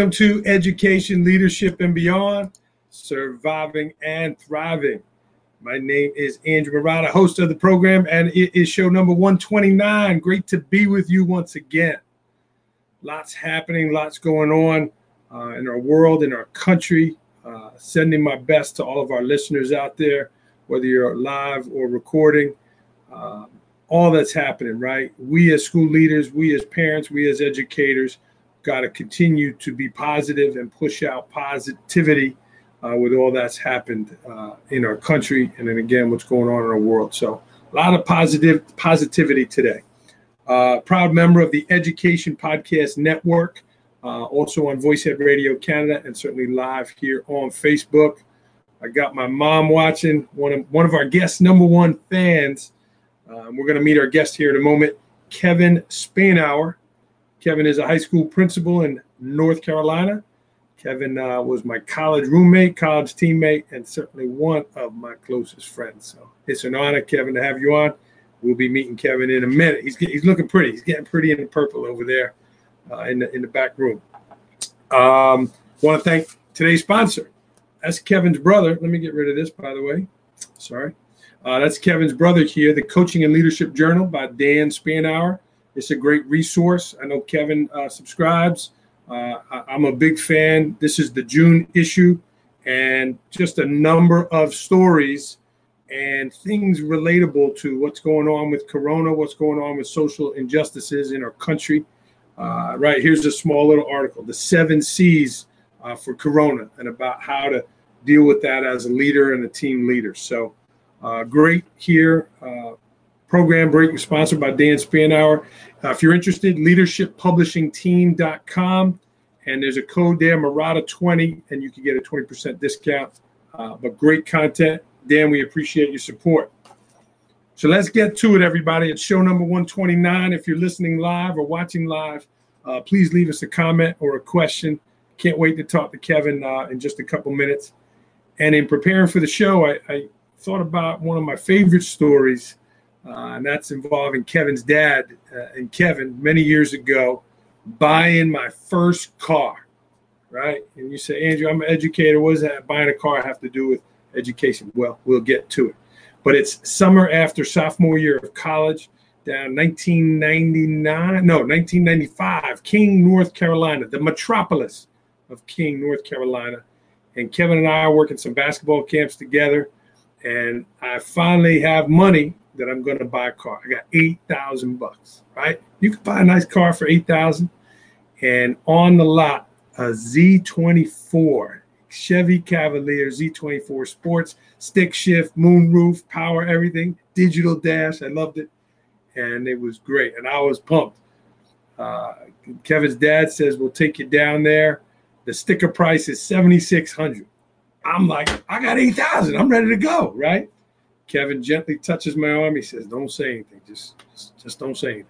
Welcome to Education, Leadership, and Beyond Surviving and Thriving. My name is Andrew Marotta, host of the program, and it is show number 129. Great to be with you once again. Lots happening, lots going on uh, in our world, in our country. Uh, sending my best to all of our listeners out there, whether you're live or recording. Uh, all that's happening, right? We as school leaders, we as parents, we as educators got to continue to be positive and push out positivity uh, with all that's happened uh, in our country and then again what's going on in our world. So a lot of positive positivity today. Uh, proud member of the Education Podcast Network, uh, also on voiceEd Radio Canada, and certainly live here on Facebook. I got my mom watching. One of one of our guests, number one fans. Um, we're going to meet our guest here in a moment, Kevin Spanauer. Kevin is a high school principal in North Carolina. Kevin uh, was my college roommate, college teammate, and certainly one of my closest friends. So it's an honor, Kevin, to have you on. We'll be meeting Kevin in a minute. He's, he's looking pretty. He's getting pretty in the purple over there uh, in, the, in the back room. Um, Want to thank today's sponsor. That's Kevin's brother. Let me get rid of this, by the way. Sorry. Uh, that's Kevin's brother here, the Coaching and Leadership Journal by Dan Spanauer. It's a great resource. I know Kevin uh, subscribes. Uh, I, I'm a big fan. This is the June issue, and just a number of stories and things relatable to what's going on with Corona, what's going on with social injustices in our country. Uh, right here's a small little article: the seven C's uh, for Corona, and about how to deal with that as a leader and a team leader. So, uh, great here. Program break sponsored by Dan Spanauer. Uh, if you're interested, leadershippublishingteam.com. And there's a code there, Marotta20, and you can get a 20% discount. Uh, but great content. Dan, we appreciate your support. So let's get to it, everybody. It's show number 129. If you're listening live or watching live, uh, please leave us a comment or a question. Can't wait to talk to Kevin uh, in just a couple minutes. And in preparing for the show, I, I thought about one of my favorite stories uh, and that's involving Kevin's dad uh, and Kevin many years ago buying my first car, right? And you say, Andrew, I'm an educator. What does that buying a car have to do with education? Well, we'll get to it. But it's summer after sophomore year of college, down 1999, no, 1995, King, North Carolina, the metropolis of King, North Carolina. And Kevin and I are working some basketball camps together. And I finally have money that I'm going to buy a car. I got 8,000 bucks, right? You can buy a nice car for 8,000 and on the lot a Z24 Chevy Cavalier Z24 Sports, stick shift, moonroof, power, everything, digital dash. I loved it. And it was great. And I was pumped. Uh, Kevin's dad says, We'll take you down there. The sticker price is 7600 I'm like, I got 8,000. I'm ready to go, right? Kevin gently touches my arm. He says, Don't say anything. Just, just don't say anything.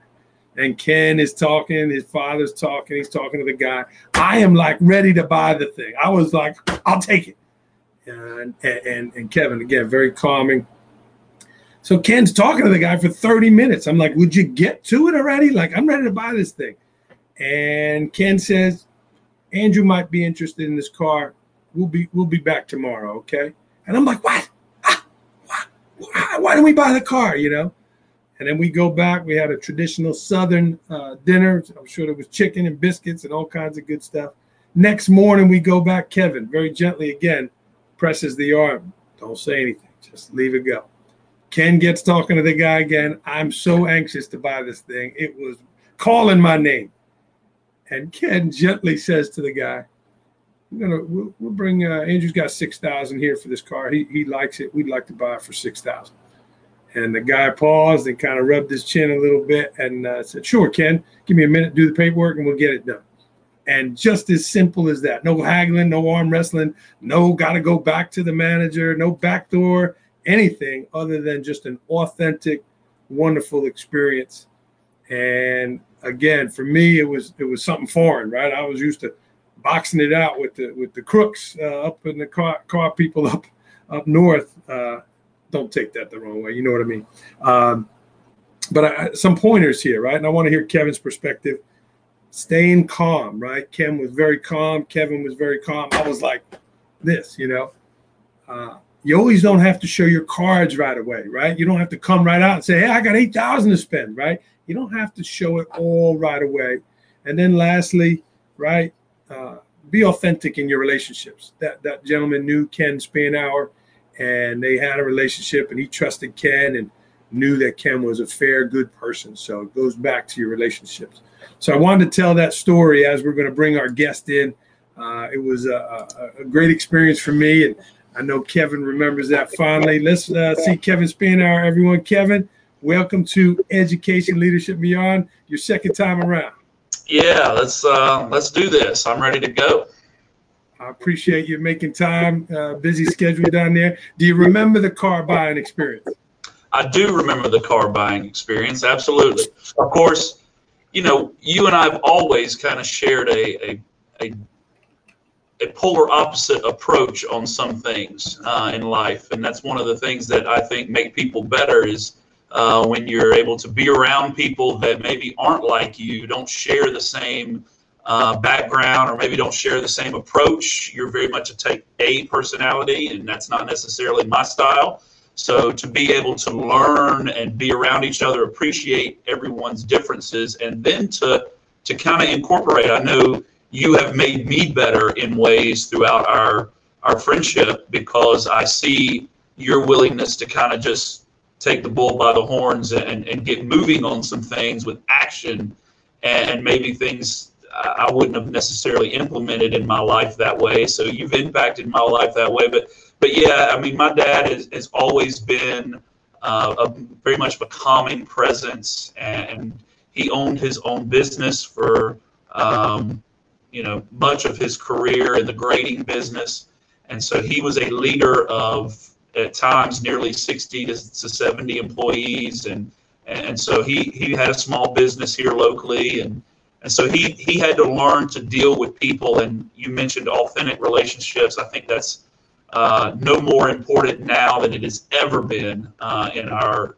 And Ken is talking. His father's talking. He's talking to the guy. I am like ready to buy the thing. I was like, I'll take it. And, and, and Kevin, again, very calming. So Ken's talking to the guy for 30 minutes. I'm like, Would you get to it already? Like, I'm ready to buy this thing. And Ken says, Andrew might be interested in this car. We'll be we'll be back tomorrow, okay? And I'm like, what? why don't we buy the car? You know. And then we go back. We had a traditional Southern uh, dinner. I'm sure there was chicken and biscuits and all kinds of good stuff. Next morning, we go back. Kevin very gently again presses the arm. Don't say anything. Just leave it go. Ken gets talking to the guy again. I'm so anxious to buy this thing. It was calling my name. And Ken gently says to the guy, we're gonna we'll, we'll bring uh, Andrew's got six thousand here for this car. He he likes it. We'd like to buy it for six thousand. And the guy paused and kind of rubbed his chin a little bit and uh, said, "Sure, Ken, give me a minute, do the paperwork, and we'll get it done." And just as simple as that. No haggling, no arm wrestling, no got to go back to the manager, no back door, anything other than just an authentic, wonderful experience. And again, for me, it was it was something foreign, right? I was used to boxing it out with the with the crooks uh, up in the car, car people up up north. Uh, don't take that the wrong way. You know what I mean. Um, but I, some pointers here, right? And I want to hear Kevin's perspective. staying calm, right? Ken was very calm. Kevin was very calm. I was like this, you know. Uh, you always don't have to show your cards right away, right? You don't have to come right out and say, "Hey, I got eight thousand to spend," right? You don't have to show it all right away. And then, lastly, right, uh, be authentic in your relationships. That that gentleman knew Ken Spanauer, and they had a relationship, and he trusted Ken and knew that Ken was a fair, good person. So it goes back to your relationships. So I wanted to tell that story as we're going to bring our guest in. Uh, it was a, a, a, great experience for me, and I know Kevin remembers that fondly. Let's uh, see Kevin Spanauer, everyone. Kevin, welcome to Education Leadership Beyond. Your second time around. Yeah, let's uh, let's do this. I'm ready to go. I appreciate you making time. Uh, busy schedule down there. Do you remember the car buying experience? I do remember the car buying experience. Absolutely. Of course, you know, you and I have always kind of shared a, a, a, a polar opposite approach on some things uh, in life. And that's one of the things that I think make people better is uh, when you're able to be around people that maybe aren't like you, don't share the same uh, background, or maybe don't share the same approach. You're very much a type A personality, and that's not necessarily my style. So to be able to learn and be around each other, appreciate everyone's differences, and then to to kind of incorporate. I know you have made me better in ways throughout our our friendship because I see your willingness to kind of just take the bull by the horns and, and get moving on some things with action and maybe things I wouldn't have necessarily implemented in my life that way. So you've impacted my life that way. But but yeah, I mean, my dad has, always been uh, a very much of a calming presence, and he owned his own business for um, you know much of his career in the grading business, and so he was a leader of at times nearly 60 to 70 employees, and and so he he had a small business here locally, and and so he he had to learn to deal with people. And you mentioned authentic relationships. I think that's uh, no more important now than it has ever been uh, in our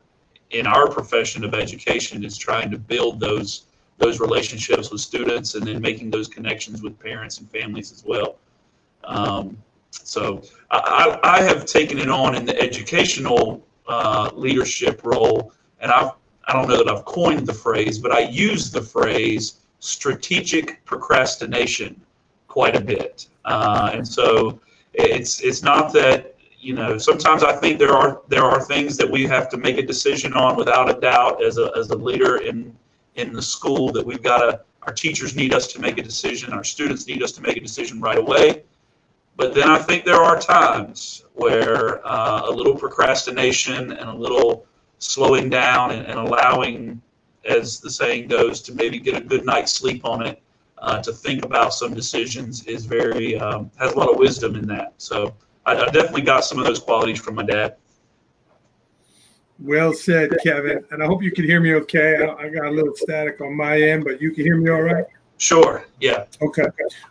in our profession of education is trying to build those those relationships with students and then making those connections with parents and families as well. Um, so I, I, have taken it on in the educational uh, leadership role, and I've I don't know that I've coined the phrase, but I use the phrase strategic procrastination quite a bit, uh, and so it's it's not that you know sometimes I think there are there are things that we have to make a decision on without a doubt as a as a leader in in the school that we've got to our teachers need us to make a decision our students need us to make a decision right away but then I think there are times where uh, a little procrastination and a little slowing down and, and allowing as the saying goes to maybe get a good night's sleep on it uh, to think about some decisions is very um, has a lot of wisdom in that. So I, I, definitely got some of those qualities from my dad. Well said, Kevin. And I hope you can hear me okay. I, I got a little static on my end, but you can hear me all right. Sure. Yeah. Okay.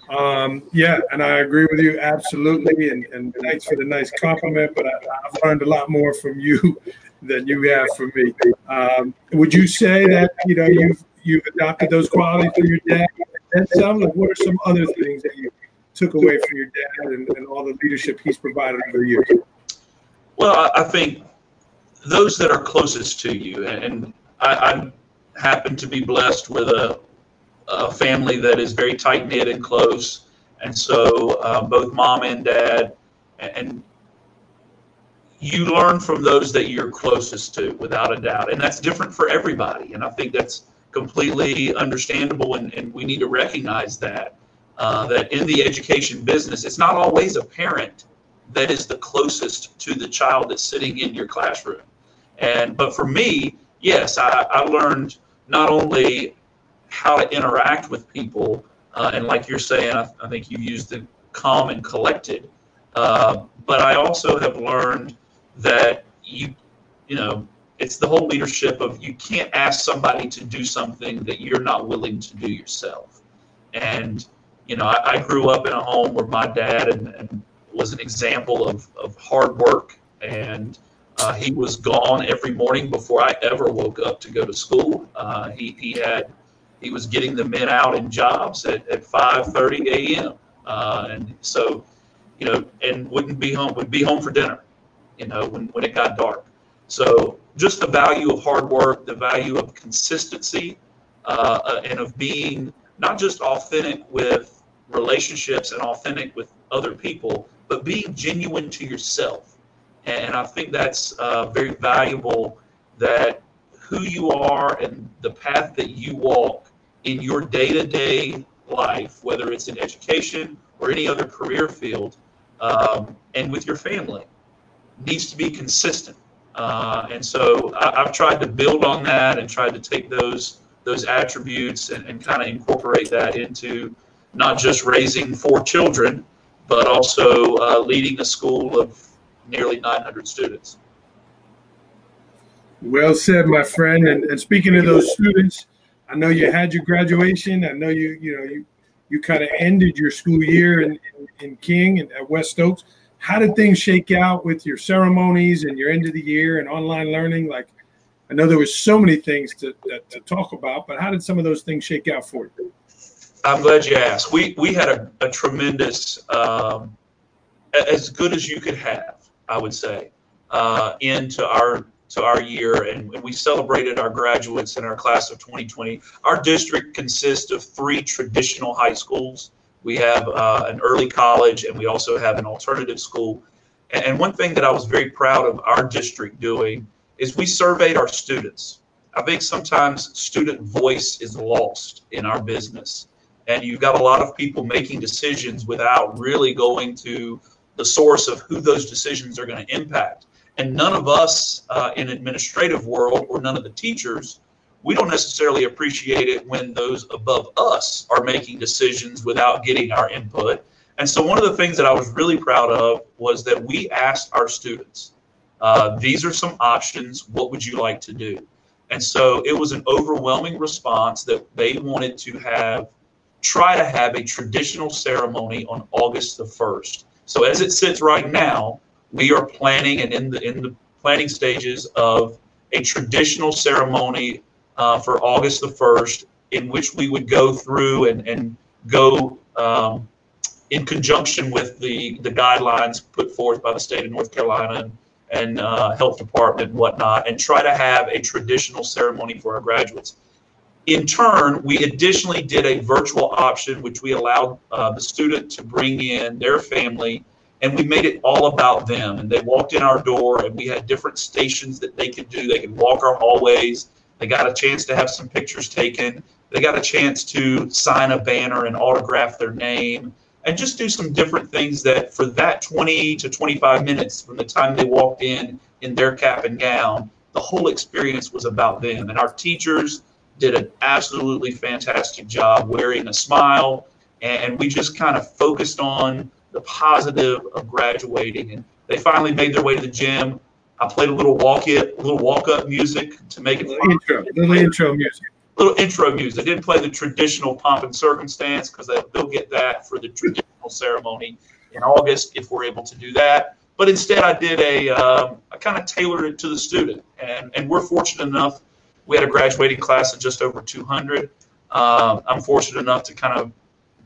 Um, yeah, and I agree with you absolutely. And, and thanks for the nice compliment. But I, have learned a lot more from you than you have from me. Um, would you say that you know you've you've adopted those qualities from your dad? And some, like, what are some other things that you took away from your dad and, and all the leadership he's provided over the years? Well, I think those that are closest to you, and I, I happen to be blessed with a, a family that is very tight knit and close, and so uh, both mom and dad, and you learn from those that you're closest to, without a doubt, and that's different for everybody. And I think that's completely understandable, and, and we need to recognize that. Uh, that in the education business, it's not always a parent that is the closest to the child that's sitting in your classroom. And but for me, yes, I, I learned not only how to interact with people, uh, and like you're saying, I, I, think you used the calm and collected, uh, but I also have learned that you, you know, it's the whole leadership of you can't ask somebody to do something that you're not willing to do yourself. And, you know, I, I grew up in a home where my dad and, and was an example of, of hard work. And uh, he was gone every morning before I ever woke up to go to school. Uh, he, he had he was getting the men out in jobs at, at 5:30 a.m. Uh, and so, you know, and wouldn't be home would be home for dinner, you know, when, when it got dark. So just the value of hard work, the value of consistency, uh, uh and of being not just authentic with relationships and authentic with other people, but being genuine to yourself. And I think that's uh, very valuable that who you are and the path that you walk in your day to day life, whether it's in education or any other career field, um, and with your family, needs to be consistent. Uh, and so I, have tried to build on that and tried to take those those attributes and, and kind of incorporate that into not just raising four children, but also uh, leading a school of nearly 900 students. Well said, my friend. And, and speaking of those students, I know you had your graduation. I know you, you know, you you kind of ended your school year in, in, in King and at West Stokes. How did things shake out with your ceremonies and your end of the year and online learning? Like, I know there was so many things to, to, to talk about, but how did some of those things shake out for you? I'm glad you asked. We we had a, a tremendous, um, as good as you could have, I would say, uh, into our to our year, and, we celebrated our graduates in our class of 2020. Our district consists of three traditional high schools. We have uh, an early college, and we also have an alternative school. And one thing that I was very proud of our district doing is we surveyed our students. I think sometimes student voice is lost in our business and you've got a lot of people making decisions without really going to the source of who those decisions are going to impact. And none of us uh, in administrative world or none of the teachers, we don't necessarily appreciate it when those above us are making decisions without getting our input. And so one of the things that I was really proud of was that we asked our students, uh, these are some options. What would you like to do? And so it was an overwhelming response that they wanted to have try to have a traditional ceremony on August the 1st. So as it sits right now, we are planning and in the in the planning stages of a traditional ceremony uh, for August the 1st, in which we would go through and, and go um, in conjunction with the, the guidelines put forth by the state of North Carolina and, and uh, health department and whatnot, and try to have a traditional ceremony for our graduates. In turn, we additionally did a virtual option, which we allowed uh, the student to bring in their family, and we made it all about them. And they walked in our door, and we had different stations that they could do. They could walk our hallways. They got a chance to have some pictures taken. They got a chance to sign a banner and autograph their name and just do some different things that for that 20 to 25 minutes from the time they walked in in their cap and gown, the whole experience was about them. And our teachers, did an absolutely fantastic job wearing a smile. And we just kind of focused on the positive of graduating. And they finally made their way to the gym. I played a little walk it, little walk up music to make it little intro, little intro music. Little intro music. I didn't play the traditional pomp and circumstance because they'll get that for the traditional ceremony in August if we're able to do that. But instead, I did a, um, I kind of tailored it to the student, and and we're fortunate enough we had a graduating class of just over 200. Um, I'm fortunate enough to kind of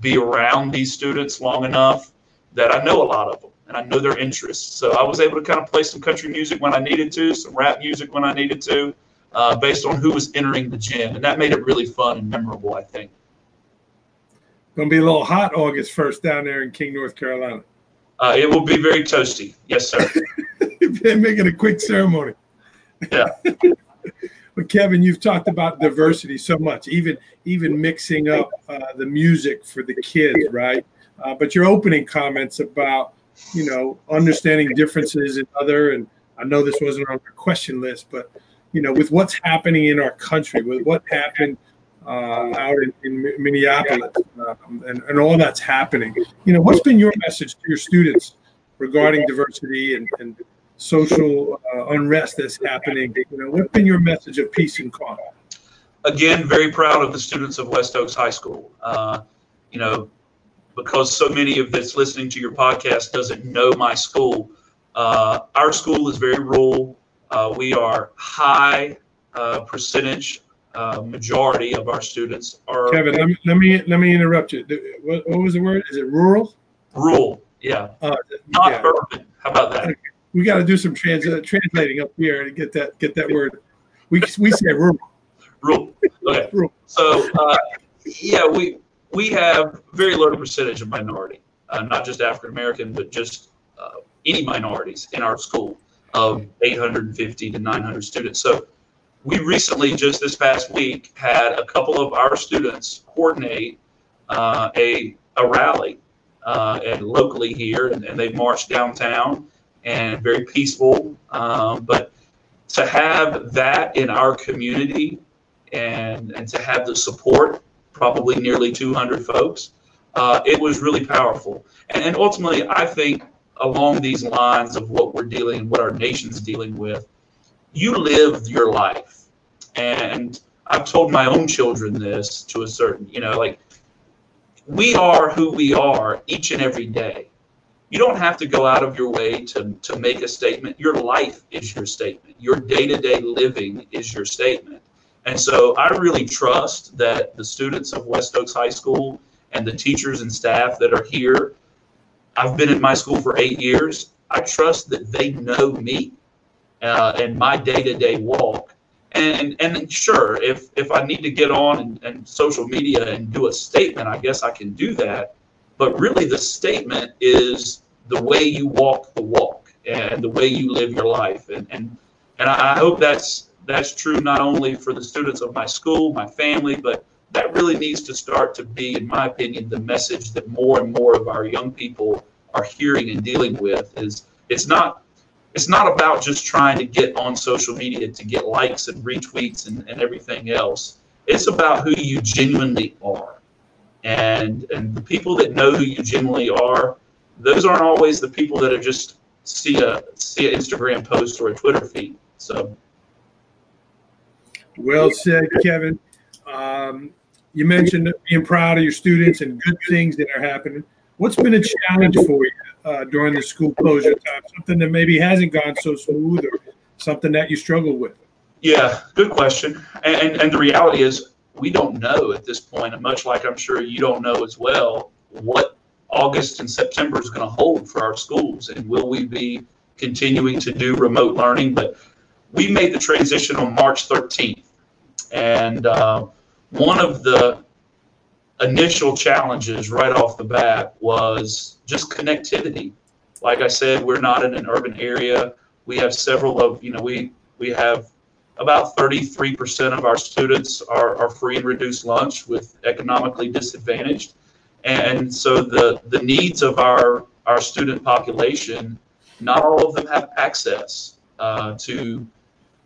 be around these students long enough that I know a lot of them and I know their interests. So I was able to kind of play some country music when I needed to, some rap music when I needed to, uh, based on who was entering the gym. And that made it really fun and memorable, I think. Going to be a little hot August 1st down there in King, North Carolina. Uh, it will be very toasty. Yes, sir. They're making a quick ceremony. Yeah. But Kevin, you've talked about diversity so much, even even mixing up uh, the music for the kids, right? Uh, but your opening comments about you know understanding differences in other, and I know this wasn't on your question list, but you know with what's happening in our country, with what happened uh, out in, in Minneapolis, um, and, and all that's happening, you know, what's been your message to your students regarding diversity and, and social uh, unrest that's happening. You know, what's been your message of peace and calm? Again, very proud of the students of West Stokes High School. Uh, you know, because so many of this listening to your podcast doesn't know my school. Uh, our school is very rural. Uh, we are high uh, percentage uh, majority of our students are Kevin, let me let me, let me interrupt you. What, what was the word? Is it rural? rural. Yeah, Uh, not yeah. urban. How about that? We got to do some trans, uh, translating up here to get that get that word. We we say rural. Rural. Okay. Rural. So uh, yeah, we we have very low percentage of minority, uh, not just African American, but just uh, any minorities in our school of 850 to 900 students. So we recently, just this past week, had a couple of our students coordinate uh, a a rally uh, and locally here, and, and they marched downtown and very peaceful. Um, but to have that in our community and and to have the support, probably nearly 200 folks, uh, it was really powerful. And, and ultimately, I think along these lines of what we're dealing, what our nation's dealing with, you live your life, and I've told my own children this to a certain, you know, like we are who we are each and every day. You don't have to go out of your way to, to make a statement. Your life is your statement. Your day to day living is your statement. And so I really trust that the students of West Stokes High School and the teachers and staff that are here, I've been at my school for eight years. I trust that they know me uh, and my day to day walk. And, and sure, if, if I need to get on and, and social media and do a statement, I guess I can do that. But really, the statement is the way you walk the walk and the way you live your life. And, and, and I hope that's that's true not only for the students of my school, my family, but that really needs to start to be, in my opinion, the message that more and more of our young people are hearing and dealing with. Is it's not it's not about just trying to get on social media to get likes and retweets and, and everything else. It's about who you genuinely are. And and the people that know who you genuinely are, those aren't always the people that are just see a see an Instagram post or a Twitter feed. So Well said, Kevin. Um, you mentioned being proud of your students and good things that are happening. What's been a challenge for you uh, during the school closure time? Something that maybe hasn't gone so smooth, or something that you struggle with? Yeah, good question. And, and, and the reality is, we don't know at this point, much like I'm sure you don't know as well, what August and September is going to hold for our schools. And will we be continuing to do remote learning? But we made the transition on March 13th. And uh, one of the initial challenges right off the bat was just connectivity. Like I said, we're not in an urban area. We have several of, you know, we, we have about 33% of our students are, are free and reduced lunch with economically disadvantaged. And so the, the needs of our, our student population, not all of them have access uh, to,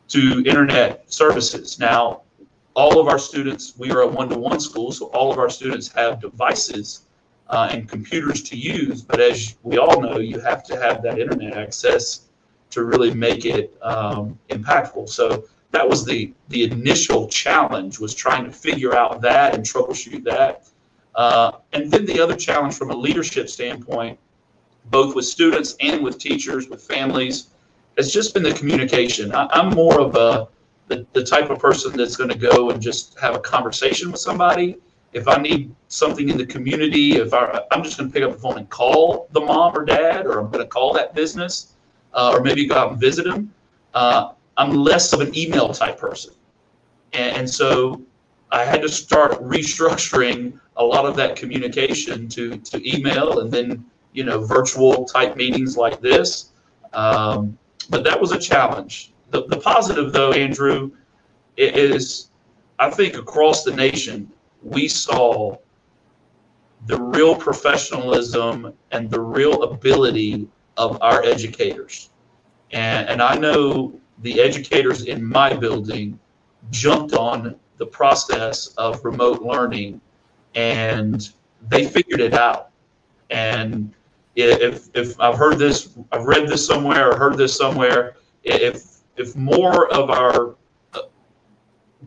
to internet services. Now, all of our students, we are a one-to-one school, so all of our students have devices uh, and computers to use. But as we all know, you have to have that internet access to really make it um, impactful. So that was the the initial challenge was trying to figure out that and troubleshoot that. Uh, and then the other challenge from a leadership standpoint, both with students and with teachers, with families, has just been the communication. I, I'm more of a the, the type of person that's going to go and just have a conversation with somebody. If I need something in the community, if I, I'm just going to pick up the phone and call the mom or dad, or I'm going to call that business, uh, or maybe go out and visit them. Uh, I'm less of an email type person. And, and, so I had to start restructuring a lot of that communication to, to email and then, you know, virtual type meetings like this. Um, but that was a challenge. The, the positive, though, Andrew, is I think across the nation, we saw the real professionalism and the real ability of our educators. And, and I know the educators in my building jumped on the process of remote learning and they figured it out. And if, if I've heard this, I've read this somewhere or heard this somewhere, if, if more of our uh,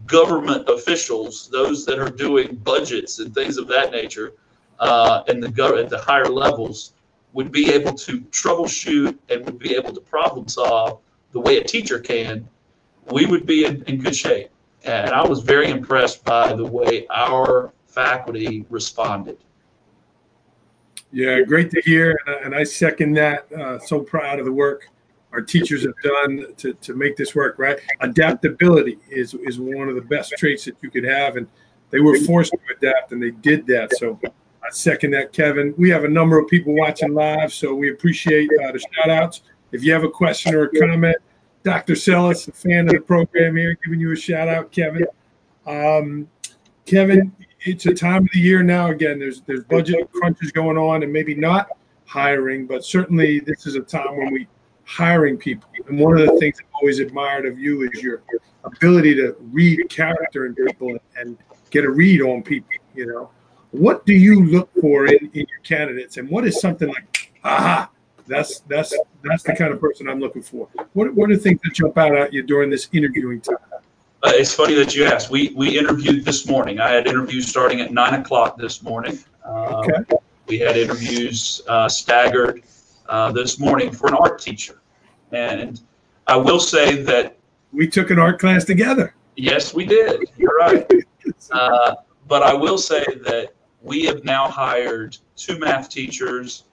government officials, those that are doing budgets and things of that nature, uh, and the go- at the higher levels, would be able to troubleshoot and would be able to problem solve the way a teacher can, we would be in, in good shape. And I was very impressed by the way our faculty responded. Yeah, great to hear. And I second that. Uh, so proud of the work our teachers have done to, to make this work, right? Adaptability is, is one of the best traits that you could have. And they were forced to adapt and they did that. So I second that, Kevin. We have a number of people watching live, so we appreciate uh, the shout outs. If you have a question or a comment, Dr. Sellis, a fan of the program here, giving you a shout out, Kevin. Um, Kevin, it's a time of the year now. Again, there's there's budget crunches going on, and maybe not hiring, but certainly this is a time when we hiring people. And one of the things I've always admired of you is your ability to read character in people and get a read on people. You know, what do you look for in, in your candidates, and what is something like, aha, that's that's that's the kind of person I'm looking for. What what are things that jump out at you during this interviewing time? Uh, it's funny that you asked. We we interviewed this morning. I had interviews starting at nine o'clock this morning. Uh, okay. We had interviews uh, staggered uh, this morning for an art teacher, and I will say that we took an art class together. Yes, we did. You're right. Uh, but I will say that we have now hired two math teachers,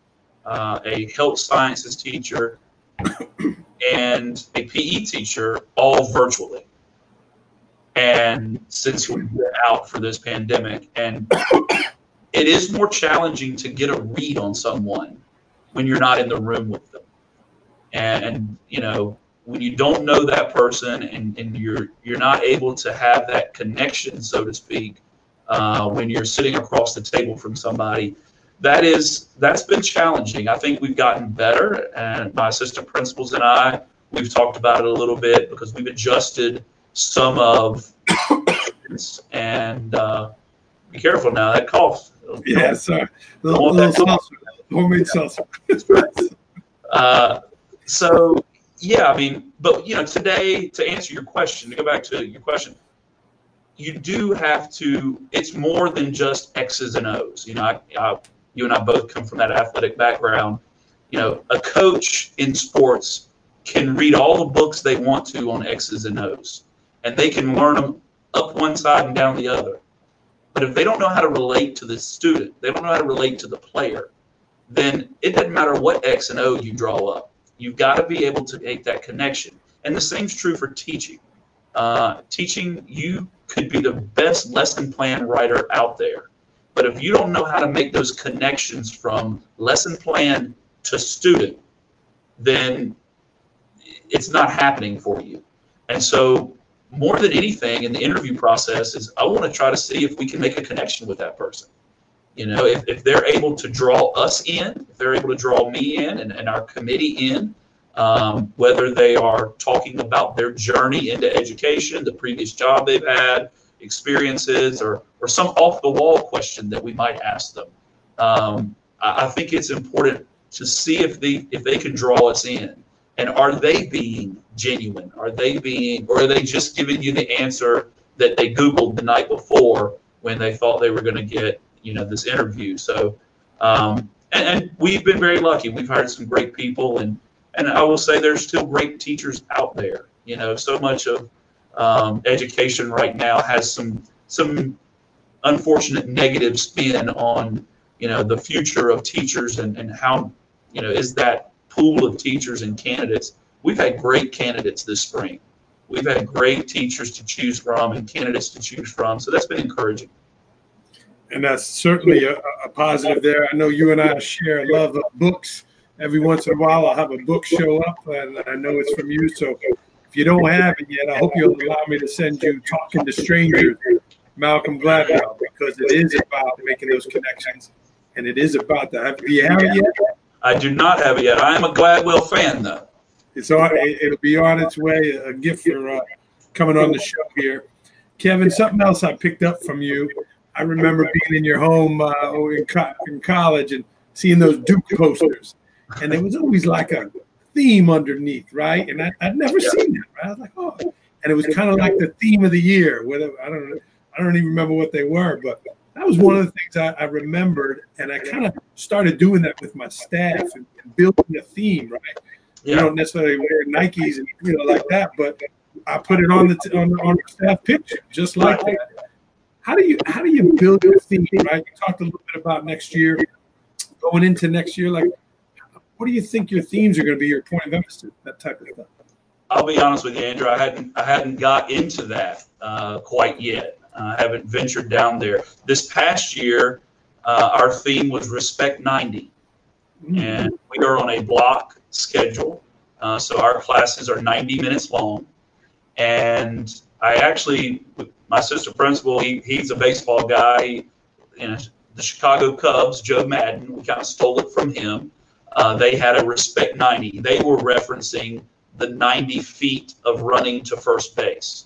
uh, a health sciences teacher, and a PE teacher, all virtually. And since been out for this pandemic, and it is more challenging to get a read on someone when you're not in the room with them. And, and you know, when you don't know that person and, and you're you're not able to have that connection, so to speak, uh, when you're sitting across the table from somebody, that is that's been challenging. I think we've gotten better, and my assistant principals and I we've talked about it a little bit because we've adjusted some of and uh, be careful now that cough. Yeah, sorry. Little, little salsa, homemade salsa. uh, so yeah, I mean, but you know, today to answer your question, to go back to your question, you do have to. It's more than just X's and O's. You know, I, I, you and I both come from that athletic background. You know, a coach in sports can read all the books they want to on X's and O's, and they can learn them up one side and down the other. But if they don't know how to relate to the student, they don't know how to relate to the player, then it doesn't matter what X and O you draw up You've got to be able to make that connection. And the same is true for teaching. Uh, teaching, you could be the best lesson plan writer out there. But if you don't know how to make those connections from lesson plan to student, then it's not happening for you. And so, more than anything in the interview process, is I want to try to see if we can make a connection with that person. You know, if, if they're able to draw us in, if they're able to draw me in and, and our committee in, um, whether they are talking about their journey into education, the previous job they've had, experiences, or, or some off the wall question that we might ask them. Um, I, I think it's important to see if they if they can draw us in and are they being genuine are they being or are they just giving you the answer that they googled the night before when they thought they were going to get you know this interview. So, um, and, and, we've been very lucky. We've hired some great people, and and I will say there's still great teachers out there. You know, so much of um, education right now has some some unfortunate negative spin on you know the future of teachers and and how you know is that pool of teachers and candidates. We've had great candidates this spring. We've had great teachers to choose from and candidates to choose from. So that's been encouraging and that's certainly a, a, positive there. I know you and I share a love of books. Every once in a while, I'll have a book show up, and I know it's from you. So if you don't have it yet, I hope you'll allow me to send you Talking to Strangers, Malcolm Gladwell, because it is about making those connections, and it is about that. Do you have it yet? I do not have it yet. I am a Gladwell fan, though. It's on. It'll be on its way. A gift for uh, coming on the show here, Kevin. Something else I picked up from you I remember being in your home uh, in, co- in college and seeing those Duke posters, and there was always like a theme underneath, right? And I, would never yeah. seen that. Right? I was like, oh, and it was kind of like the theme of the year. Whatever I don't know, I don't even remember what they were, but that was one of the things I, I remembered, and I kind of started doing that with my staff and, and building a theme, right? Yeah. You don't necessarily wear Nikes and you know like that, but I put it on the on, on the staff picture, just like that. How do you how do you build your theme? Right, you talked a little bit about next year, going into next year. Like, what do you think your themes are going to be? Your point of emphasis, that type of stuff. I'll be honest with you, Andrew. I hadn't I hadn't got into that uh, quite yet. I haven't ventured down there. This past year, uh, our theme was Respect 90, mm-hmm. and we are on a block schedule. Uh, so our classes are 90 minutes long, and I actually, my sister principal, he, he's a baseball guy. In the Chicago Cubs, Joe Maddon. We kind of stole it from him. Uh, they had a Respect 90. They were referencing the 90 feet of running to first base.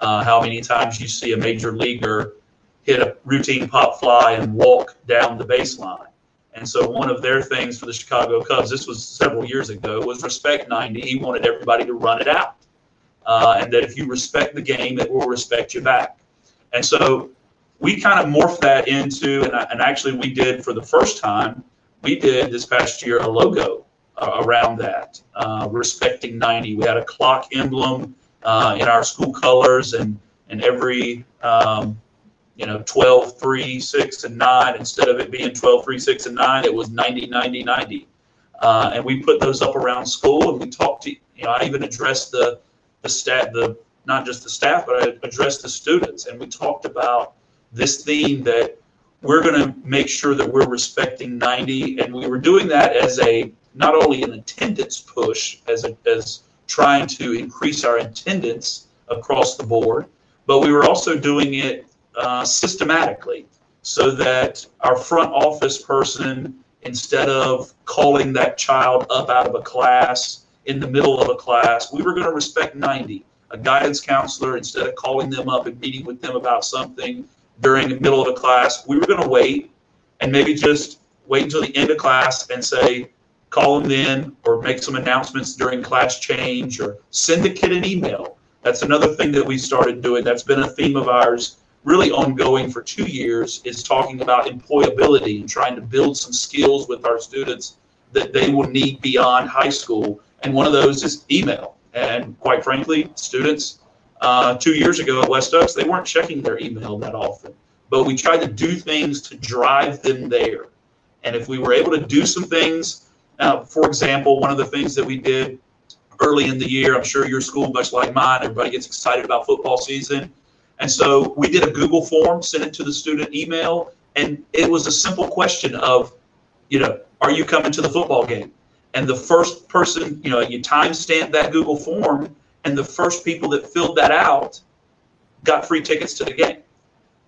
Uh, how many times you see a major leaguer hit a routine pop fly and walk down the baseline. And so one of their things for the Chicago Cubs, this was several years ago, was respect 90. He wanted everybody to run it out. Uh, and that if you respect the game, it will respect you back. And so we kind of morphed that into, and, and actually we did for the first time, we did this past year a logo uh, around that, uh, respecting 90. We had a clock emblem uh, in our school colors, and and every um, you know 12, 3, 6, and 9, instead of it being 12, 3, 6, and 9, it was 90, 90, 90. Uh, and we put those up around school, and we talked to you know I even addressed the the staff, the not just the staff, but I addressed the students, and we talked about this theme that we're going to make sure that we're respecting 90 and we were doing that as a not only an attendance push as a, as trying to increase our attendance across the board but we were also doing it uh, systematically so that our front office person instead of calling that child up out of a class in the middle of a class we were going to respect 90 a guidance counselor instead of calling them up and meeting with them about something during the middle of a class, we were going to wait and maybe just wait until the end of class and say, call them then or make some announcements during class change or send the kid an email. That's another thing that we started doing. That's been a theme of ours really ongoing for two years is talking about employability and trying to build some skills with our students that they will need beyond high school. And one of those is email. And quite frankly, students uh, two years ago at West Stokes, they weren't checking their email that often. But we tried to do things to drive them there. And if we were able to do some things, uh, for example, one of the things that we did early in the year, I'm sure your school, much like mine, everybody gets excited about football season. And so we did a Google form, sent it to the student email, and it was a simple question of, you know, are you coming to the football game? And the first person, you know, you timestamp that Google form, and the first people that filled that out got free tickets to the game.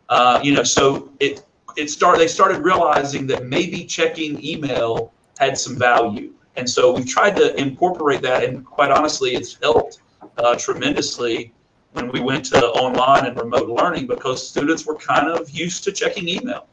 Uh, you know, so it it started. They started realizing that maybe checking email had some value, and so we've tried to incorporate that. And quite honestly, it's helped uh, tremendously when we went to online and remote learning because students were kind of used to checking email.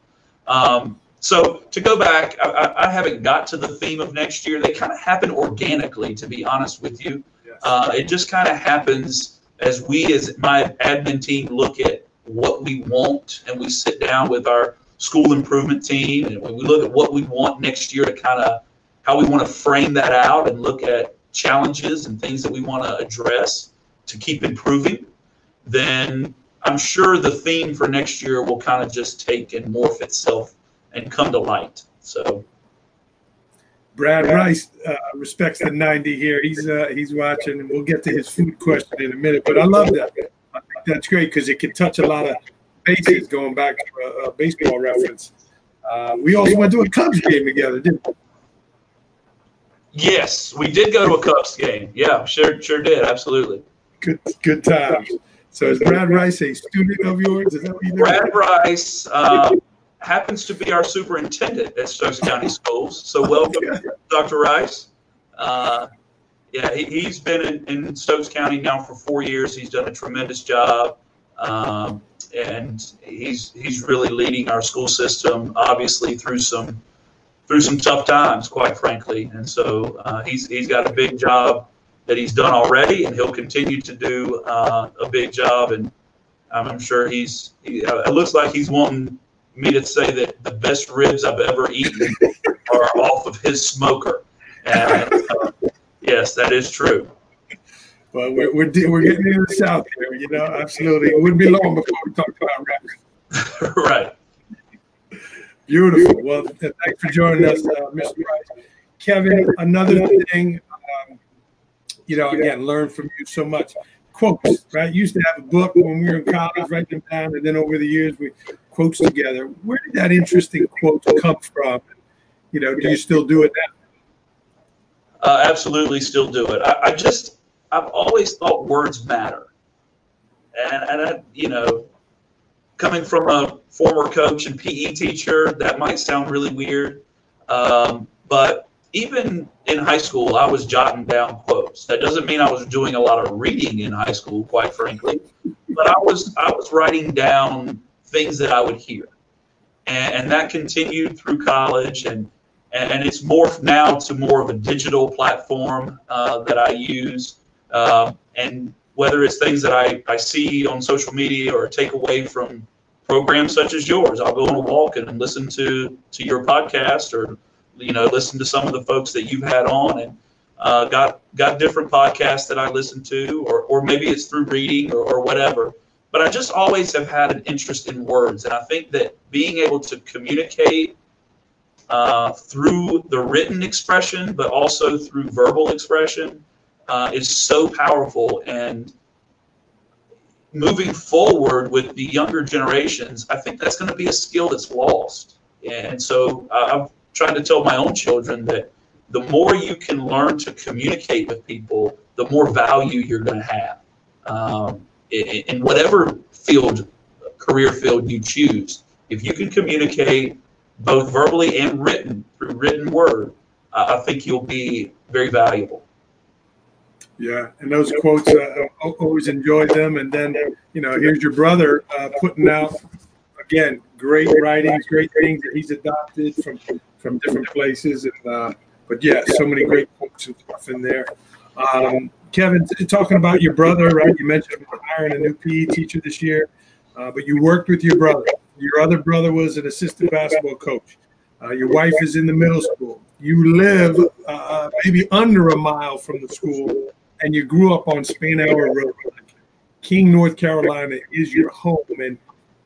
Um, so to go back, I, I, haven't got to the theme of next year. They kind of happen organically, to be honest with you. Uh, it just kind of happens as we, as my admin team, look at what we want and we sit down with our school improvement team and we look at what we want next year to kind of how we want to frame that out and look at challenges and things that we want to address to keep improving, then I'm sure the theme for next year will kind of just take and morph itself and come to light. So Brad Rice uh, respects the 90 here. He's uh, he's watching, and we'll get to his food question in a minute. But I love that. I think that's great because it can touch a lot of bases going back to a, a baseball reference. Uh, we also went to a Cubs game together, didn't we? Yes, we did go to a Cubs game. Yeah, sure, sure did. Absolutely. Good, good times. So is Brad Rice a student of yours? Is that what you Brad Rice. Uh, happens to be our superintendent at Stokes County Schools. So welcome, Dr. Rice. Uh, yeah, he, has been in, in, Stokes County now for four years. He's done a tremendous job, um, and he's he's really leading our school system, obviously through some through some tough times, quite frankly. And so uh, he's he's got a big job that he's done already, and he'll continue to do uh, a big job. And I'm sure he's. He, uh, it looks like he's wanting me to say that the best ribs I've ever eaten are off of his smoker. And uh, yes, that is true. but we're, we're, we're getting into the South here, you know, absolutely. It wouldn't be long before we talk about rap. right. Beautiful. Well, thanks for joining us, uh, Mr. Price. Kevin, another thing, um, you know, again, learn from you so much. Quotes, right? Used to have a book when we were in college, write them down, and then over the years we quotes together. Where did that interesting quote come from? You know, do you still do it now? Uh, absolutely, still do it. I, I, just, I've always thought words matter, and and I, you know, coming from a former coach and PE teacher, that might sound really weird, um, but even in high school, I was jotting down quotes. That doesn't mean I was doing a lot of reading in high school, quite frankly, but I was I was writing down things that I would hear, and, and that continued through college, and and it's morphed now to more of a digital platform uh, that I use, uh, and whether it's things that I, I see on social media or take away from programs such as yours, I'll go on a walk and listen to to your podcast or you know listen to some of the folks that you've had on and uh, got got different podcasts that I listen to or or maybe it's through reading or, or whatever but I just always have had an interest in words. And I think that being able to communicate uh, through the written expression, but also through verbal expression, uh, is so powerful. And moving forward with the younger generations, I think that's going to be a skill that's lost. And so I've tried to tell my own children that the more you can learn to communicate with people, the more value you're going to have. Um, in whatever field, career field you choose, if you can communicate both verbally and written through written word, uh, I think you'll be very valuable. Yeah, and those quotes, uh, I always enjoyed them. And then, you know, here's your brother uh, putting out again great writings, great things that he's adopted from from different places. And uh, but yeah, so many great quotes and stuff in there. Um, Kevin, talking about your brother, right? You mentioned hiring a new PE teacher this year, uh, but you worked with your brother. Your other brother was an assistant basketball coach. Uh, your wife is in the middle school. You live uh, maybe under a mile from the school, and you grew up on Spainhour Road. King, North Carolina is your home, and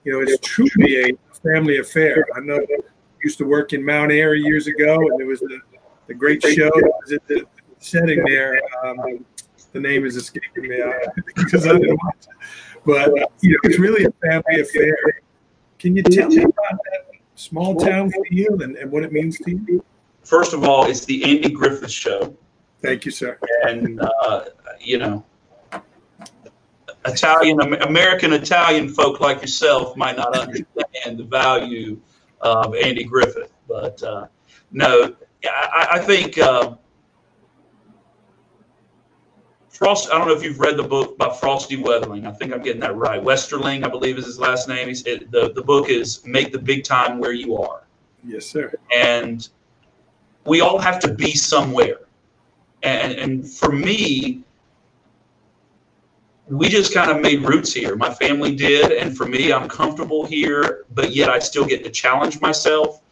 you know it's truly a family affair. I know I used to work in Mount Airy years ago, and there was the, the great show was at the setting there. Um, the name is escaping me because I didn't watch it. But you know, it's really a family affair. Can you tell me about that small town feel and, and what it means to you? First of all, it's the Andy Griffith Show. Thank you, sir. And uh, you know, Italian American Italian folk like yourself might not understand the value of Andy Griffith, but uh, no, I, I think. Uh, Frost, I don't know if you've read the book by Frosty Weatherling. I think I'm getting that right. Westering, I believe, is his last name. He's, it, the, the book is Make the Big Time Where You Are. Yes, sir. And we all have to be somewhere. And, and for me, we just kind of made roots here. My family did. And for me, I'm comfortable here, but yet I still get to challenge myself.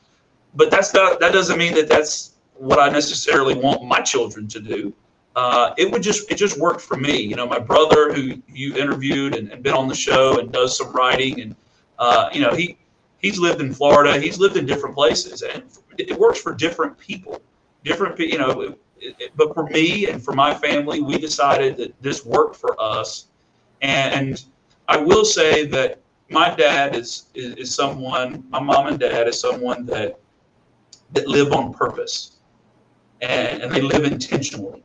But that's not, that doesn't mean that that's what I necessarily want my children to do uh, it would just it just worked for me. You know, my brother who you interviewed and, and been on the show and does some writing, and uh, you know he he's lived in Florida, he's lived in different places, and it works for different people, different you know. It, it, but for me and for my family, we decided that this worked for us, and I will say that my dad is, is, is someone, my mom and dad is someone that that live on purpose, and, and they live intentionally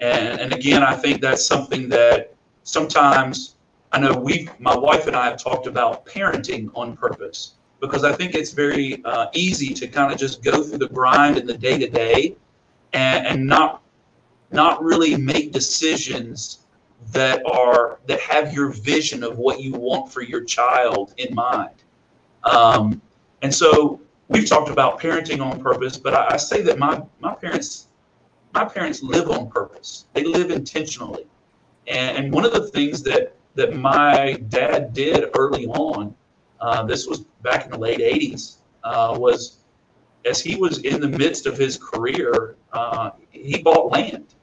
and, and again, I think that's something that sometimes I know we, my wife and I have talked about parenting on purpose because I think it's very uh, easy to kind of just go through the grind in the day to day and not not really make decisions that are that have your vision of what you want for your child in mind. Um, and so we've talked about parenting on purpose, but I, I say that my my parents my parents live on purpose. They live intentionally. And, one of the things that that my dad did early on, uh, this was back in the late 80s, uh, was as he was in the midst of his career, uh, he bought land.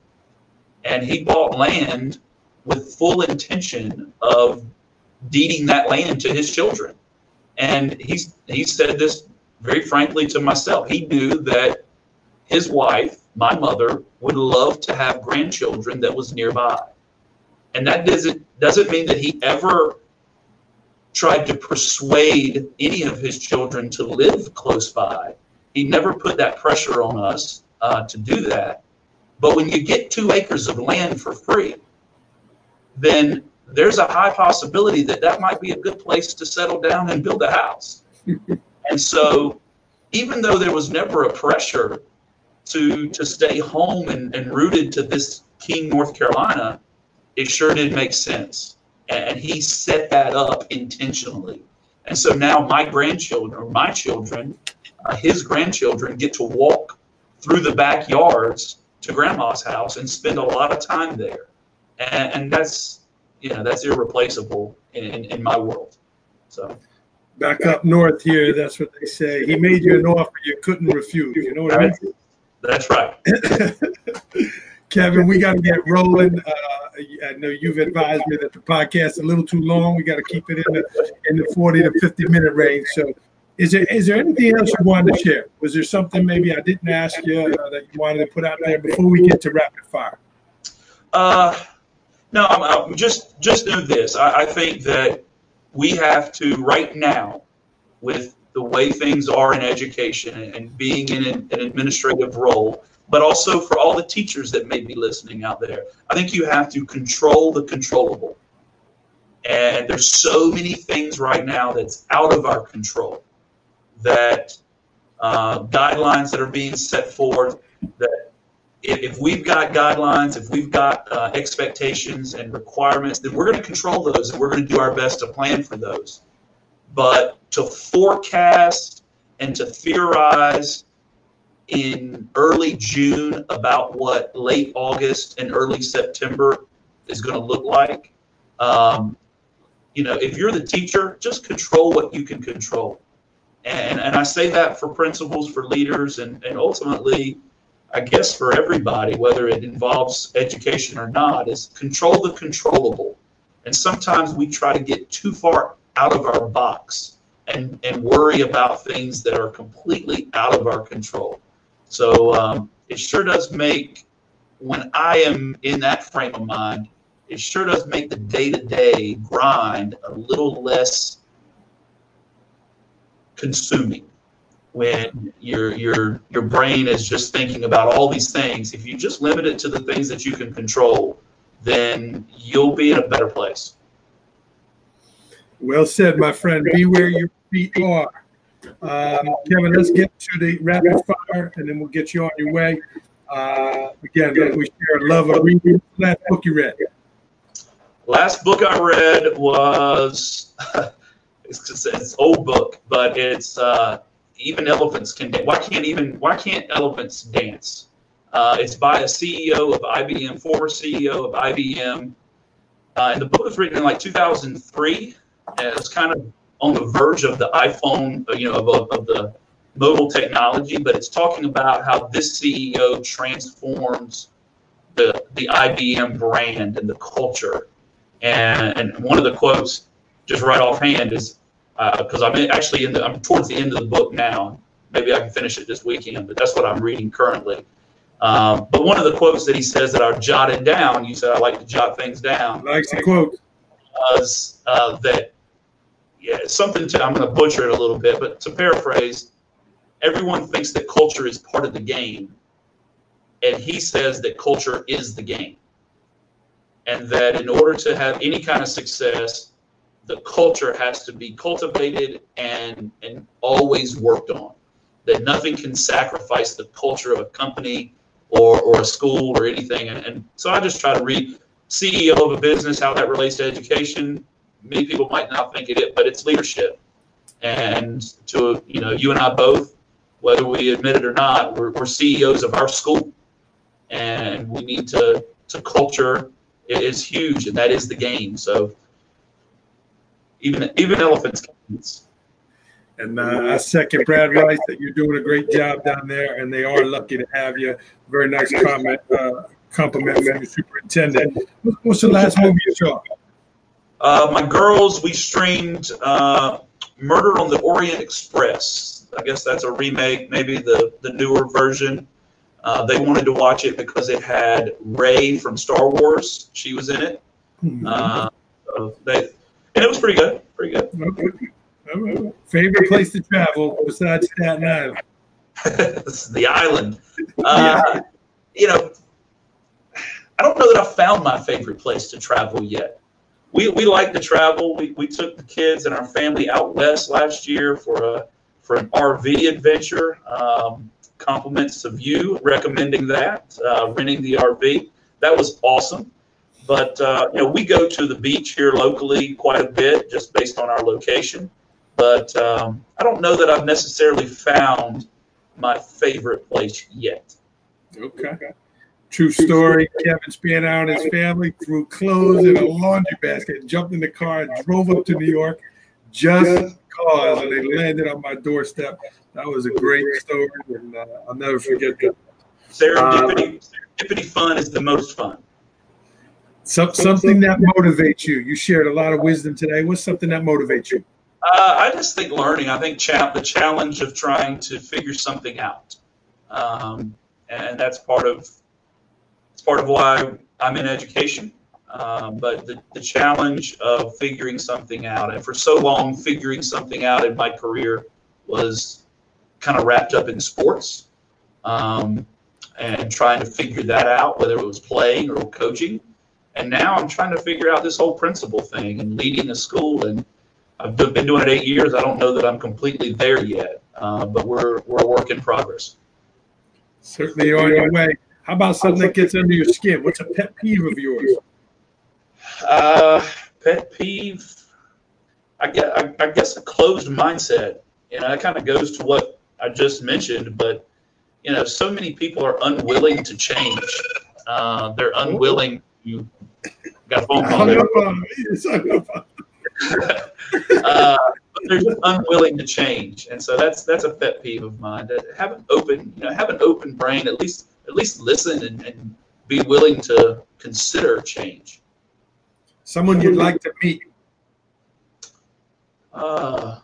And he bought land with full intention of deeding that land to his children. And he's he said this very frankly to myself. He knew that his wife, my mother, would love to have grandchildren that was nearby. And that doesn't doesn't mean that he ever tried to persuade any of his children to live close by. He never put that pressure on us uh, to do that. But when you get two acres of land for free, then there's a high possibility that that might be a good place to settle down and build a house. and so, even though there was never a pressure to to stay home and, and rooted to this King, North Carolina, it sure did make sense. And he set that up intentionally. And so now my grandchildren, or my children, uh, his grandchildren get to walk through the backyards to grandma's house and spend a lot of time there. And, and that's, you know, that's irreplaceable in, in, in my world. So back up north here, that's what they say. He made you an offer you couldn't refuse. You know what I mean? That's right. Kevin, we got to get rolling. Uh, I know you've advised me that the podcast is a little too long. We got to keep it in the in the forty to fifty minute range. So, is there is there anything else you wanted to share? Was there something maybe I didn't ask you uh, that you wanted to put out there before we get to rapid fire? Uh, no, I'm, I'm just just know this. I, I think that we have to right now, with the way things are in education and being in an, an administrative role, but also for all the teachers that may be listening out there. I think you have to control the controllable. And there's so many things right now that's out of our control that uh, guidelines that are being set forth that if, if we've got guidelines, if we've got uh, expectations and requirements, then we're going to control those and we're going to do our best to plan for those. But to forecast and to theorize in early June about what late August and early September is going to look like. Um, you know, if you're the teacher, just control what you can control. And, and I say that for principals, for leaders, and, and ultimately, I guess for everybody, whether it involves education or not, is control the controllable. And sometimes we try to get too far out of our box and, and worry about things that are completely out of our control. So um, it sure does make, when I am in that frame of mind, it sure does make the day to day grind a little less consuming when your your your brain is just thinking about all these things if you just limit it to the things that you can control then you'll be in a better place well said my friend be where your feet are um, Kevin, let's get to the rapid fire, and then we'll get you on your way. Uh, again, we share a love of reading. Last book you read? Last book I read was it's just it's old book, but it's uh, even elephants can. Dance. Why can't even why can't elephants dance? Uh, it's by a CEO of IBM, former CEO of IBM, uh, and the book was written in like 2003. It's kind of on the verge of the iPhone, uh, you know, of, of the mobile technology, but it's talking about how this CEO transforms the the IBM brand and the culture. And and one of the quotes, just right offhand, is because uh, I'm actually in the I'm towards the end of the book now. Maybe I can finish it this weekend, but that's what I'm reading currently. Um, but one of the quotes that he says that I've jotted down, you said I like to jot things down. Likes the quote. Was uh, that yeah, something to, I'm going to butcher it a little bit, but to paraphrase, everyone thinks that culture is part of the game. And he says that culture is the game. And that in order to have any kind of success, the culture has to be cultivated and, and always worked on. That nothing can sacrifice the culture of a company or, or a school or anything. And, and so I just try to read CEO of a business, how that relates to education, many people might not think it, but it's leadership. And to you know, you and I both, whether we admit it or not, we're, we're CEOs of our school, and we need to to culture is huge, and that is the game. So even even elephants. And uh, I second Brad Rice that you're doing a great job down there, and they are lucky to have you. Very nice comment, uh, compliment from your superintendent. What's the last movie you saw? Uh, my girls, we streamed uh, Murder on the Orient Express. I guess that's a remake, maybe the, the newer version. Uh, they wanted to watch it because it had Rey from Star Wars. She was in it. Uh, so they, and it was pretty good. Pretty good. Okay. Favorite place to travel besides Staten Island? the island. Uh, you know, I don't know that I've found my favorite place to travel yet. We, we like to travel. We, we took the kids and our family out west last year for a for an RV adventure. Um, compliments of you recommending that, uh, renting the RV. That was awesome. But uh, you know, we go to the beach here locally quite a bit, just based on our location. But um, I don't know that I've necessarily found my favorite place yet. Okay. True story. Kevin Spainhour out his family threw clothes in a laundry basket, jumped in the car, and drove up to New York just because, and they landed on my doorstep. That was a great story, and uh, I'll never forget that. Serendipity, serendipity fun is the most fun. So, something that motivates you. You shared a lot of wisdom today. What's something that motivates you? Uh, I just think learning. I think cha- the challenge of trying to figure something out, um, and that's part of it's part of why I'm in education. Um, but the, the challenge of figuring something out, and for so long, figuring something out in my career was kind of wrapped up in sports um, and trying to figure that out, whether it was playing or coaching. And now I'm trying to figure out this whole principal thing and leading a school. And I've been doing it eight years. I don't know that I'm completely there yet, uh, but we're we're a work in progress. Certainly on your way. How about something that gets under your skin? What's a pet peeve of yours? Uh, pet peeve. I guess, I, I guess a closed mindset. You know, that kind of goes to what I just mentioned. But you know, so many people are unwilling to change. Uh, they're unwilling to. Got a phone call. there. uh, but they're just unwilling to change, and so that's that's a pet peeve of mine. That have an open, you know, have an open brain. At least at least listen and, and be willing to consider change. Someone you'd like to meet. Uh,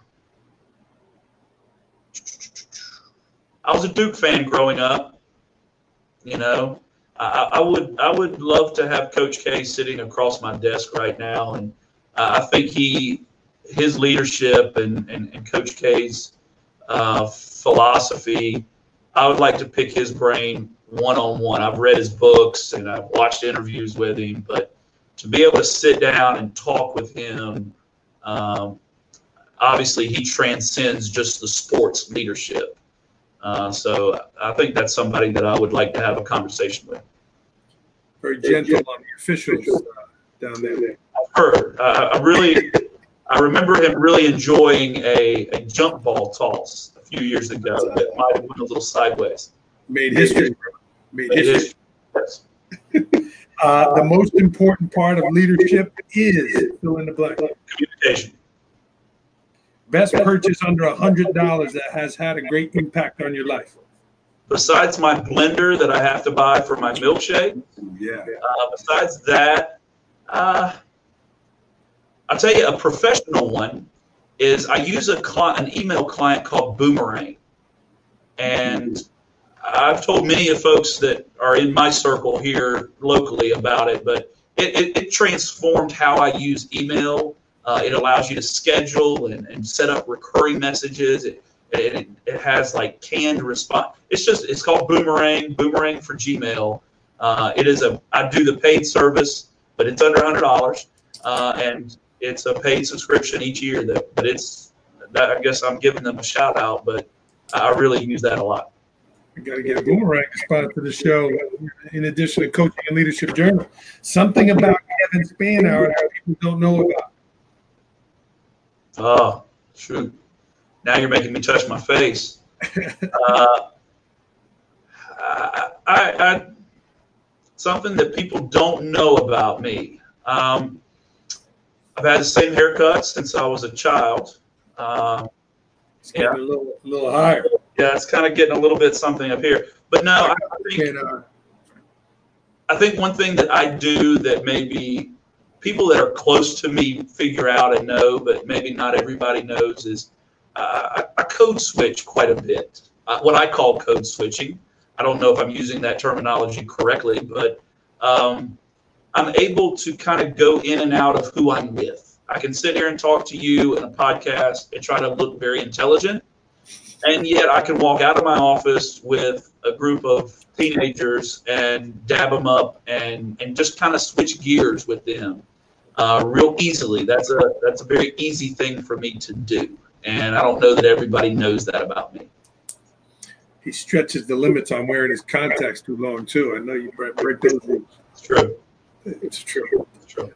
I was a Duke fan growing up. You know, I, I would I would love to have Coach K sitting across my desk right now, and uh, I think he his leadership and and, and Coach K's uh, philosophy. I would like to pick his brain one on one. I've read his books and I've watched interviews with him, but to be able to sit down and talk with him, um, obviously he transcends just the sports leadership. Uh, so I think that's somebody that I would like to have a conversation with. Very gentle on the officials uh, down there. I've heard. Uh, I really, I remember him really enjoying a, a jump ball toss a few years ago that might have went a little sideways. Made history. Is. Uh, the most important part of leadership is fill in the blank. Communication. Best purchase under a hundred dollars that has had a great impact on your life. Besides my blender that I have to buy for my milkshake, Yeah. Uh, besides that, uh, I'll tell you a professional one is I use a cli- an email client called Boomerang, and I've told many of folks that are in my circle here locally about it, but it, it, it transformed how I use email. Uh, it allows you to schedule and, and set up recurring messages. It, it, it has like canned response. It's just it's called Boomerang. Boomerang for Gmail. Uh, it is a I do the paid service, but it's under hundred dollars, uh, and it's a paid subscription each year. That but it's that I guess I'm giving them a shout out, but I really use that a lot. We got to get a boomerang to sponsor the show. In addition to coaching and leadership journal, something about Kevin Spainhour that people don't know about. Oh shoot! Now you're making me touch my face. Uh, I, I, I something that people don't know about me. Um, I've had the same haircut since I was a child. Um, It's getting a little, a little higher. Yeah, it's kind of getting a little bit something up here. But no, I, think uh, I think one thing that I do that maybe people that are close to me figure out and know, but maybe not everybody knows, is uh, I code switch quite a bit. Uh, what I call code switching. I don't know if I'm using that terminology correctly, but um, I'm able to kind of go in and out of who I'm with. I can sit here and talk to you in a podcast and try to look very intelligent. And yet I can walk out of my office with a group of teenagers and dab them up and, and just kind of switch gears with them uh, real easily. That's a, that's a very easy thing for me to do. And I don't know that everybody knows that about me. He stretches the limits on wearing his contacts too long, too. I know you break those rules. It's true. It's true.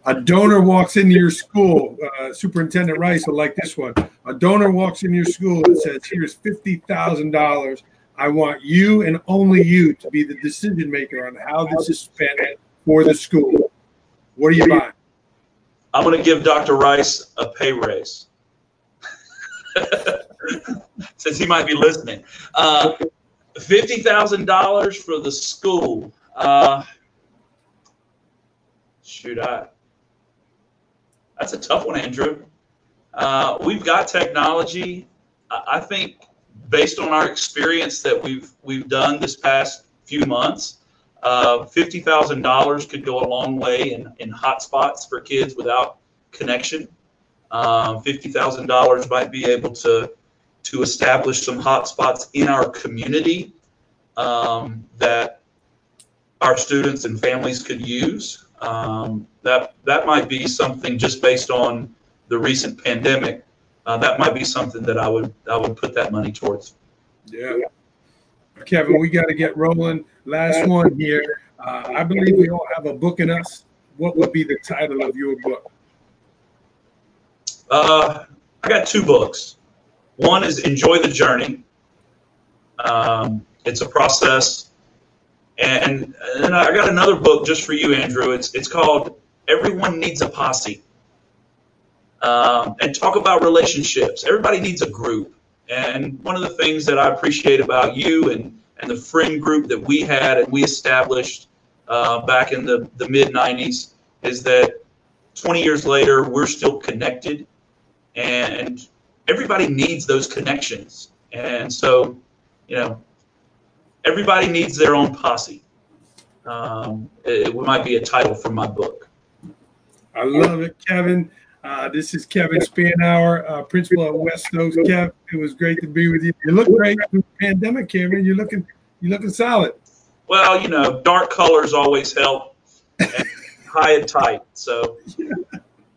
A donor walks into your school. Uh, Superintendent Rice will like this one. A donor walks in your school and says, "Here's fifty thousand dollars. I want you and only you to be the decision maker on how this is spent for the school. What are you buying?" I'm going to give Dr. Rice a pay raise. Since he might be listening. Uh, $50,000 for the school. Uh, shoot, I that's a tough one, Andrew. Uh, we've got technology. I think, based on our experience that we've we've done this past few months, uh, fifty thousand dollars could go a long way in in hotspots for kids without connection. Um, fifty thousand dollars might be able to to establish some hotspots in our community um, that our students and families could use. Um, that that might be something just based on the recent pandemic. Uh, that might be something that I would I would put that money towards. Yeah, Kevin, we got to get rolling. Last one here. Uh, I believe we all have a book in us. What would be the title of your book? Uh, I got two books. One is Enjoy the Journey. Um, it's a process and, and I got another book just for you, Andrew. It's it's called Everyone Needs a Posse. Um, and talk about relationships. Everybody needs a group. And one of the things that I appreciate about you and, and the friend group that we had and we established uh, back in the, the mid 90s is that 20 years later, we're still connected and everybody needs those connections. And so, you know, everybody needs their own posse. Um, it, it, might be a title for my book. I love it, Kevin. Uh, this is Kevin Spainhour, uh, principal at West Stokes. Kev, it was great to be with you. You look great through the pandemic, Kevin. You're looking, you're looking solid. Well, you know, dark colors always help. high and tight. So, yeah.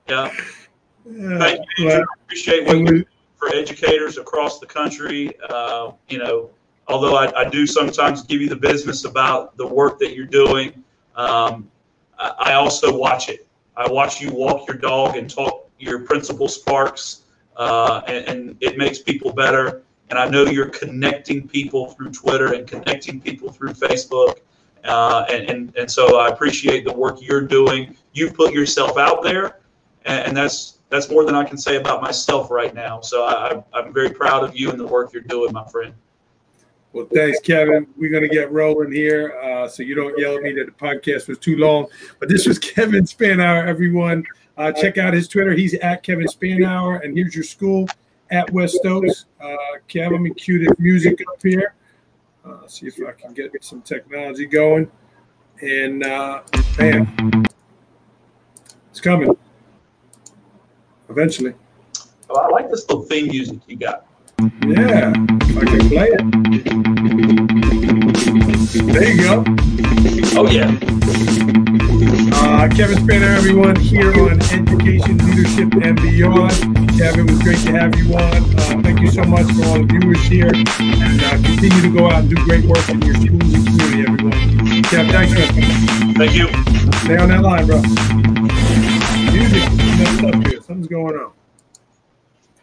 yeah. Thank you. Well, appreciate what you do for educators across the country. Uh, you know, although I, I, do sometimes give you the business about the work that you're doing, um, I, also watch it. I watch you walk your dog and talk your principal sparks, uh, and, and, it makes people better. And I know you're connecting people through Twitter and connecting people through Facebook. Uh, and, and, and so I appreciate the work you're doing. You've put yourself out there, and, and that's that's more than I can say about myself right now. So I, I'm very proud of you and the work you're doing, my friend. Well, thanks, Kevin. We're going to get rolling here uh, so you don't yell at me that the podcast was too long. But this was Kevin Spainhour, everyone. Uh, check out his Twitter. He's at Kevin Spainhour. And here's your school at West Stokes. Uh, Kevin, let me cue this music up here. Uh, see if I can get some technology going. And uh, bam, it's coming eventually. I like this little theme music you got. Yeah, I can play it. There you go. Oh, yeah. Uh, Kevin Spainhour, everyone, here on Education, Leadership, and Beyond. Kevin, it was great to have you on. Uh, thank you so much for all the viewers here. And uh, continue to go out and do great work in your schools and community, everyone. Kevin, thanks, man. Thank you. Stay on that line, bro. Music, messed up here. Something's going on.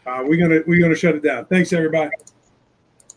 Uh, we're gonna we're gonna shut it down. Thanks, everybody.